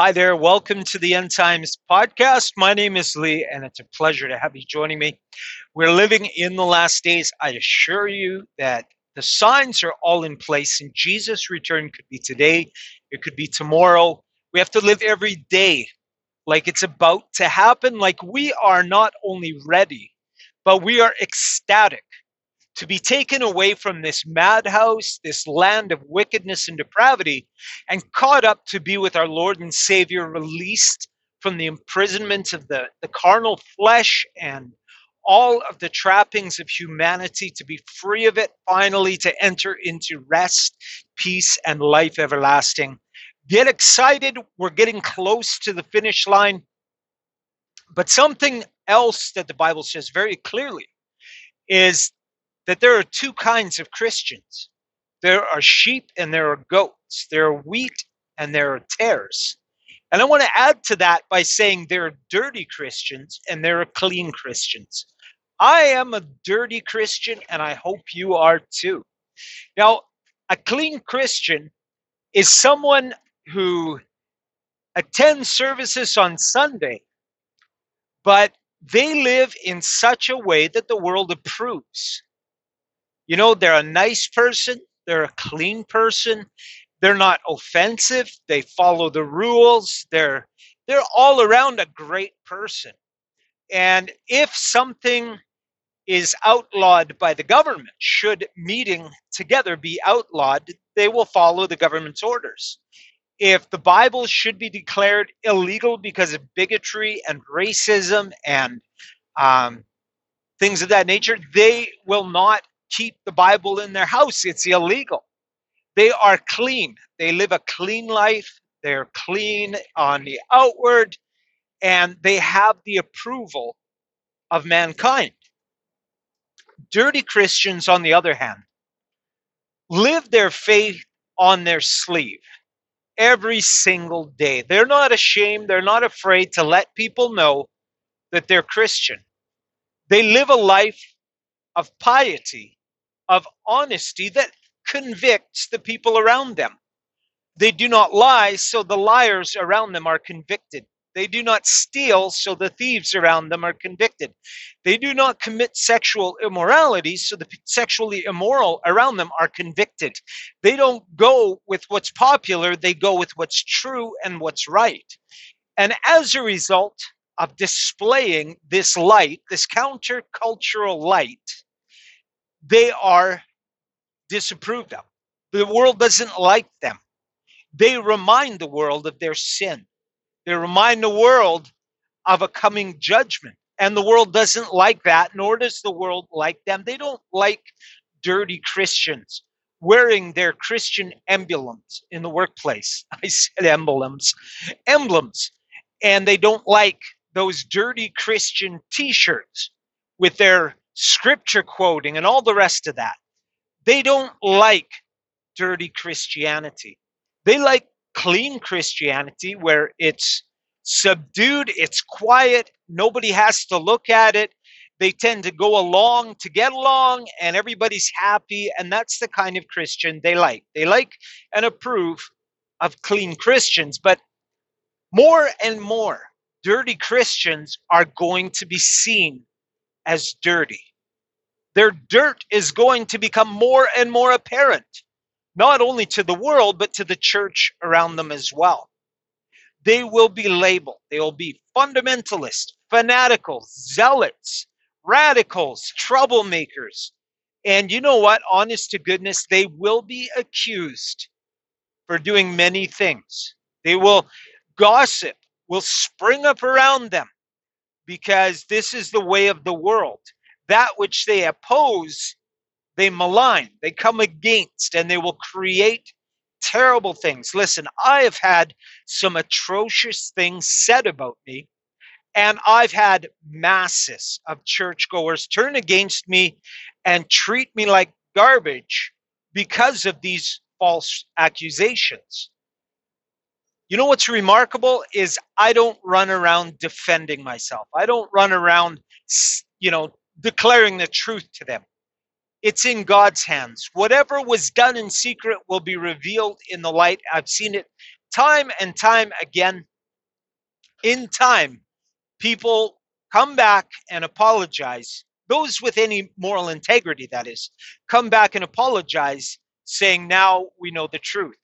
Hi there. Welcome to the End Times podcast. My name is Lee, and it's a pleasure to have you joining me. We're living in the last days. I assure you that the signs are all in place, and Jesus' return could be today, it could be tomorrow. We have to live every day like it's about to happen, like we are not only ready, but we are ecstatic to be taken away from this madhouse, this land of wickedness and depravity, and caught up to be with our Lord and Savior, released from the imprisonment of the, the carnal flesh and all of the trappings of humanity, to be free of it, finally to enter into rest, peace, and life everlasting. Get excited. We're getting close to the finish line. But something else that the Bible says very clearly is that there are two kinds of Christians there are sheep and there are goats, there are wheat and there are tares. And I want to add to that by saying there are dirty Christians and there are clean Christians. I am a dirty Christian and I hope you are too. Now, a clean Christian is someone who attends services on Sunday, but they live in such a way that the world approves. You know, they're a nice person, they're a clean person, they're not offensive, they follow the rules, they're they're all around a great person. And if something is outlawed by the government, should meeting together be outlawed, they will follow the government's orders. If the Bible should be declared illegal because of bigotry and racism and um, things of that nature, they will not keep the Bible in their house. It's illegal. They are clean. They live a clean life. They're clean on the outward, and they have the approval of mankind. Dirty Christians, on the other hand, live their faith on their sleeve every single day. They're not ashamed, they're not afraid to let people know that they're Christian. They live a life of piety of honesty that convicts the people around them. They do not lie, so the liars around them are convicted. They do not steal, so the thieves around them are convicted. They do not commit sexual immorality, so the sexually immoral around them are convicted. They don't go with what's popular, they go with what's true and what's right. And as a result of displaying this light, this countercultural light, they are disapproved of. The world doesn't like them. They remind the world of their sin. They remind the world of a coming judgment. And the world doesn't like that, nor does the world like them. They don't like dirty Christians wearing their Christian emblems in the workplace. I said emblems, emblems. And they don't like those dirty Christian t shirts with their scripture quoting, and all the rest of that. They don't like dirty Christianity. They like clean Christianity where it's subdued, it's quiet, nobody has to look at it. They tend to go along to get along, and everybody's happy. And that's the kind of Christian they like. They like and approve of clean Christians. But more and more, dirty Christians are going to be seen as dirty. Their dirt is going to become more and more apparent, not only to the world, but to the church around them as well. They will be labeled, they will be fundamentalists, fanaticals, zealots, radicals, troublemakers. And you know what? Honest to goodness, they will be accused for doing many things. They will gossip, will spring up around them because this is the way of the world. That which they oppose, they malign, they come against, and they will create terrible things. Listen, I have had some atrocious things said about me, and I've had masses of churchgoers turn against me and treat me like garbage because of these false accusations. You know what's remarkable is I don't run around defending myself. I don't run around, you know, declaring the truth to them. It's in God's hands. Whatever was done in secret will be revealed in the light. I've seen it time and time again, in time, people come back and apologize. Those with any moral integrity, that is, come back and apologize, saying, Now we know the truth.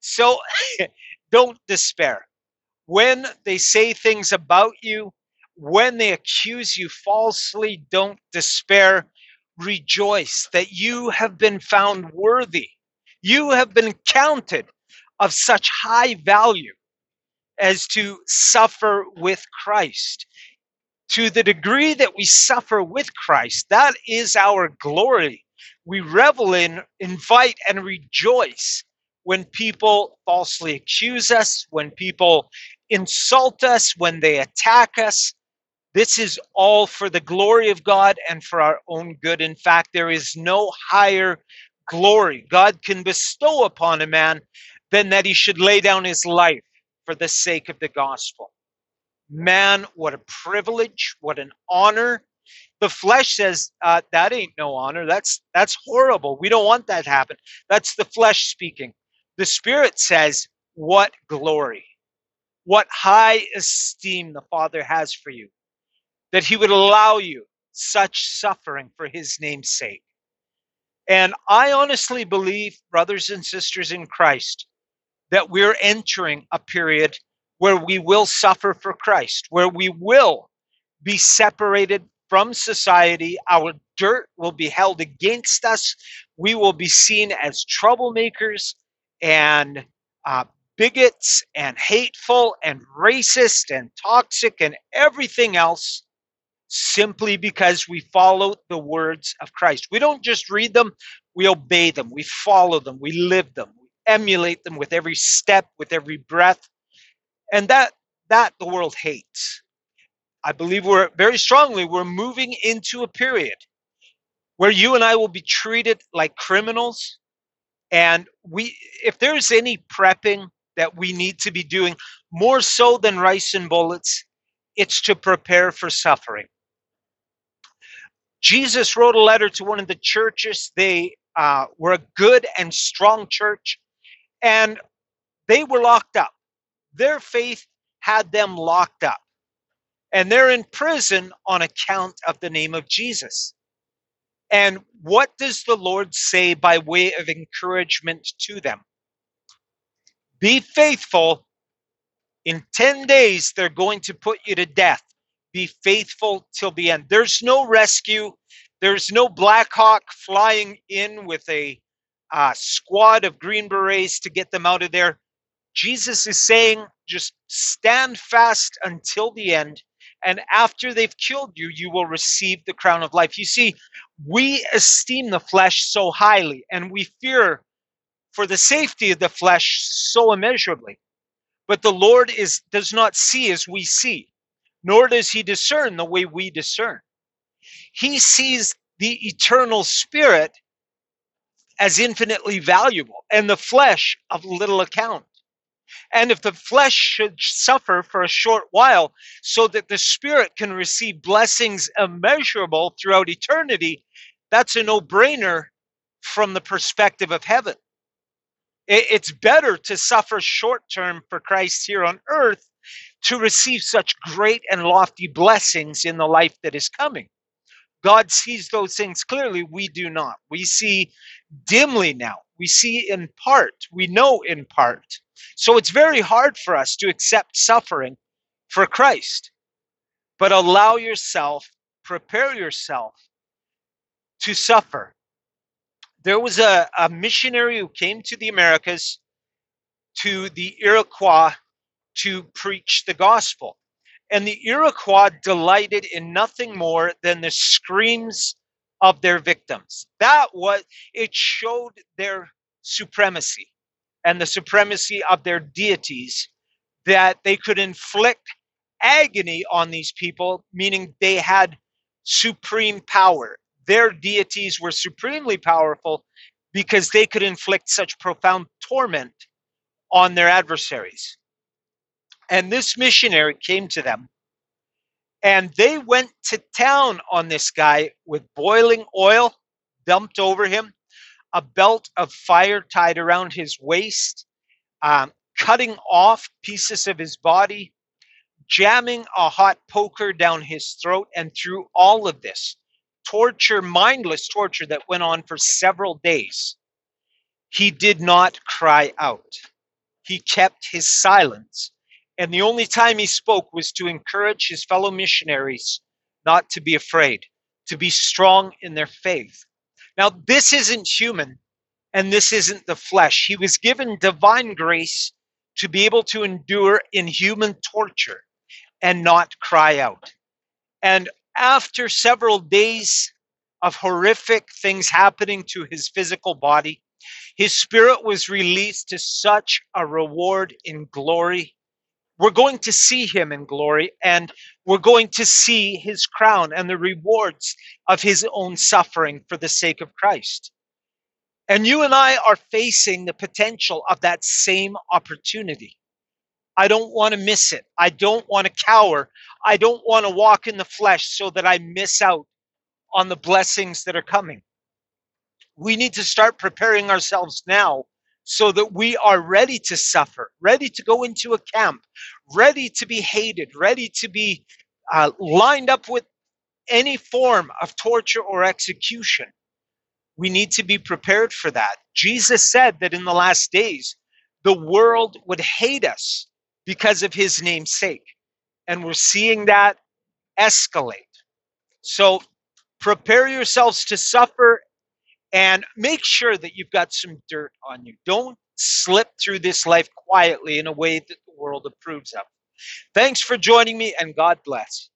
So don't despair. When they say things about you, when they accuse you falsely, don't despair. Rejoice that you have been found worthy. You have been counted of such high value as to suffer with Christ. To the degree that we suffer with Christ, that is our glory. We revel in, invite, and rejoice when people falsely accuse us, when people insult us, when they attack us. This is all for the glory of God and for our own good. In fact, there is no higher glory God can bestow upon a man than that he should lay down his life for the sake of the gospel. Man, what a privilege, what an honor. The flesh says uh, that ain't no honor. That's that's horrible. We don't want that to happen. That's the flesh speaking. The spirit says, "What glory, what high esteem the Father has for you, that He would allow you such suffering for His name's sake." And I honestly believe, brothers and sisters in Christ, that we're entering a period where we will suffer for Christ, where we will be separated from society. Our dirt will be held against us. We will be seen as troublemakers and uh, bigots and hateful and racist and toxic and everything else simply because we follow the words of Christ. We don't just read them, we obey them, we follow them, we live them, we emulate them with every step, with every breath. And that that the world hates. I believe we're very strongly we're moving into a period where you and I will be treated like criminals and we if there's any prepping that we need to be doing more so than rice and bullets it's to prepare for suffering Jesus wrote a letter to one of the churches. They uh, were a good and strong church, and they were locked up. Their faith had them locked up, and they're in prison on account of the name of Jesus. And what does the Lord say by way of encouragement to them? Be faithful. In 10 days, they're going to put you to death be faithful till the end. There's no rescue. There's no Black Hawk flying in with a uh, squad of Green Berets to get them out of there. Jesus is saying, just stand fast until the end. And after they've killed you, you will receive the crown of life. You see, we esteem the flesh so highly and we fear for the safety of the flesh so immeasurably. But the Lord is does not see as we see nor does he discern the way we discern. He sees the eternal spirit as infinitely valuable and the flesh of little account. And if the flesh should suffer for a short while so that the spirit can receive blessings immeasurable throughout eternity, that's a no brainer from the perspective of heaven. It's better to suffer short term for Christ here on earth to receive such great and lofty blessings in the life that is coming. God sees those things clearly. We do not. We see dimly now. We see in part. We know in part. So it's very hard for us to accept suffering for Christ. But allow yourself, prepare yourself to suffer. There was a, a missionary who came to the Americas, to the Iroquois to preach the gospel. And the Iroquois delighted in nothing more than the screams of their victims. That was, it showed their supremacy and the supremacy of their deities that they could inflict agony on these people, meaning they had supreme power. Their deities were supremely powerful because they could inflict such profound torment on their adversaries. And this missionary came to them. And they went to town on this guy with boiling oil dumped over him, a belt of fire tied around his waist, um, cutting off pieces of his body, jamming a hot poker down his throat, and through all of this torture, mindless torture that went on for several days, he did not cry out. He kept his silence. And the only time he spoke was to encourage his fellow missionaries not to be afraid, to be strong in their faith. Now, this isn't human and this isn't the flesh. He was given divine grace to be able to endure inhuman torture and not cry out. And after several days of horrific things happening to his physical body, his spirit was released to such a reward in glory. We're going to see him in glory, and we're going to see his crown and the rewards of his own suffering for the sake of Christ. And you and I are facing the potential of that same opportunity. I don't want to miss it. I don't want to cower. I don't want to walk in the flesh so that I miss out on the blessings that are coming. We need to start preparing ourselves now so that we are ready to suffer, ready to go into a camp, ready to be hated, ready to be uh, lined up with any form of torture or execution. We need to be prepared for that. Jesus said that in the last days, the world would hate us because of his name's sake. And we're seeing that escalate. So prepare yourselves to suffer and make sure that you've got some dirt on you. Don't slip through this life quietly in a way that the world approves of. Thanks for joining me and God bless.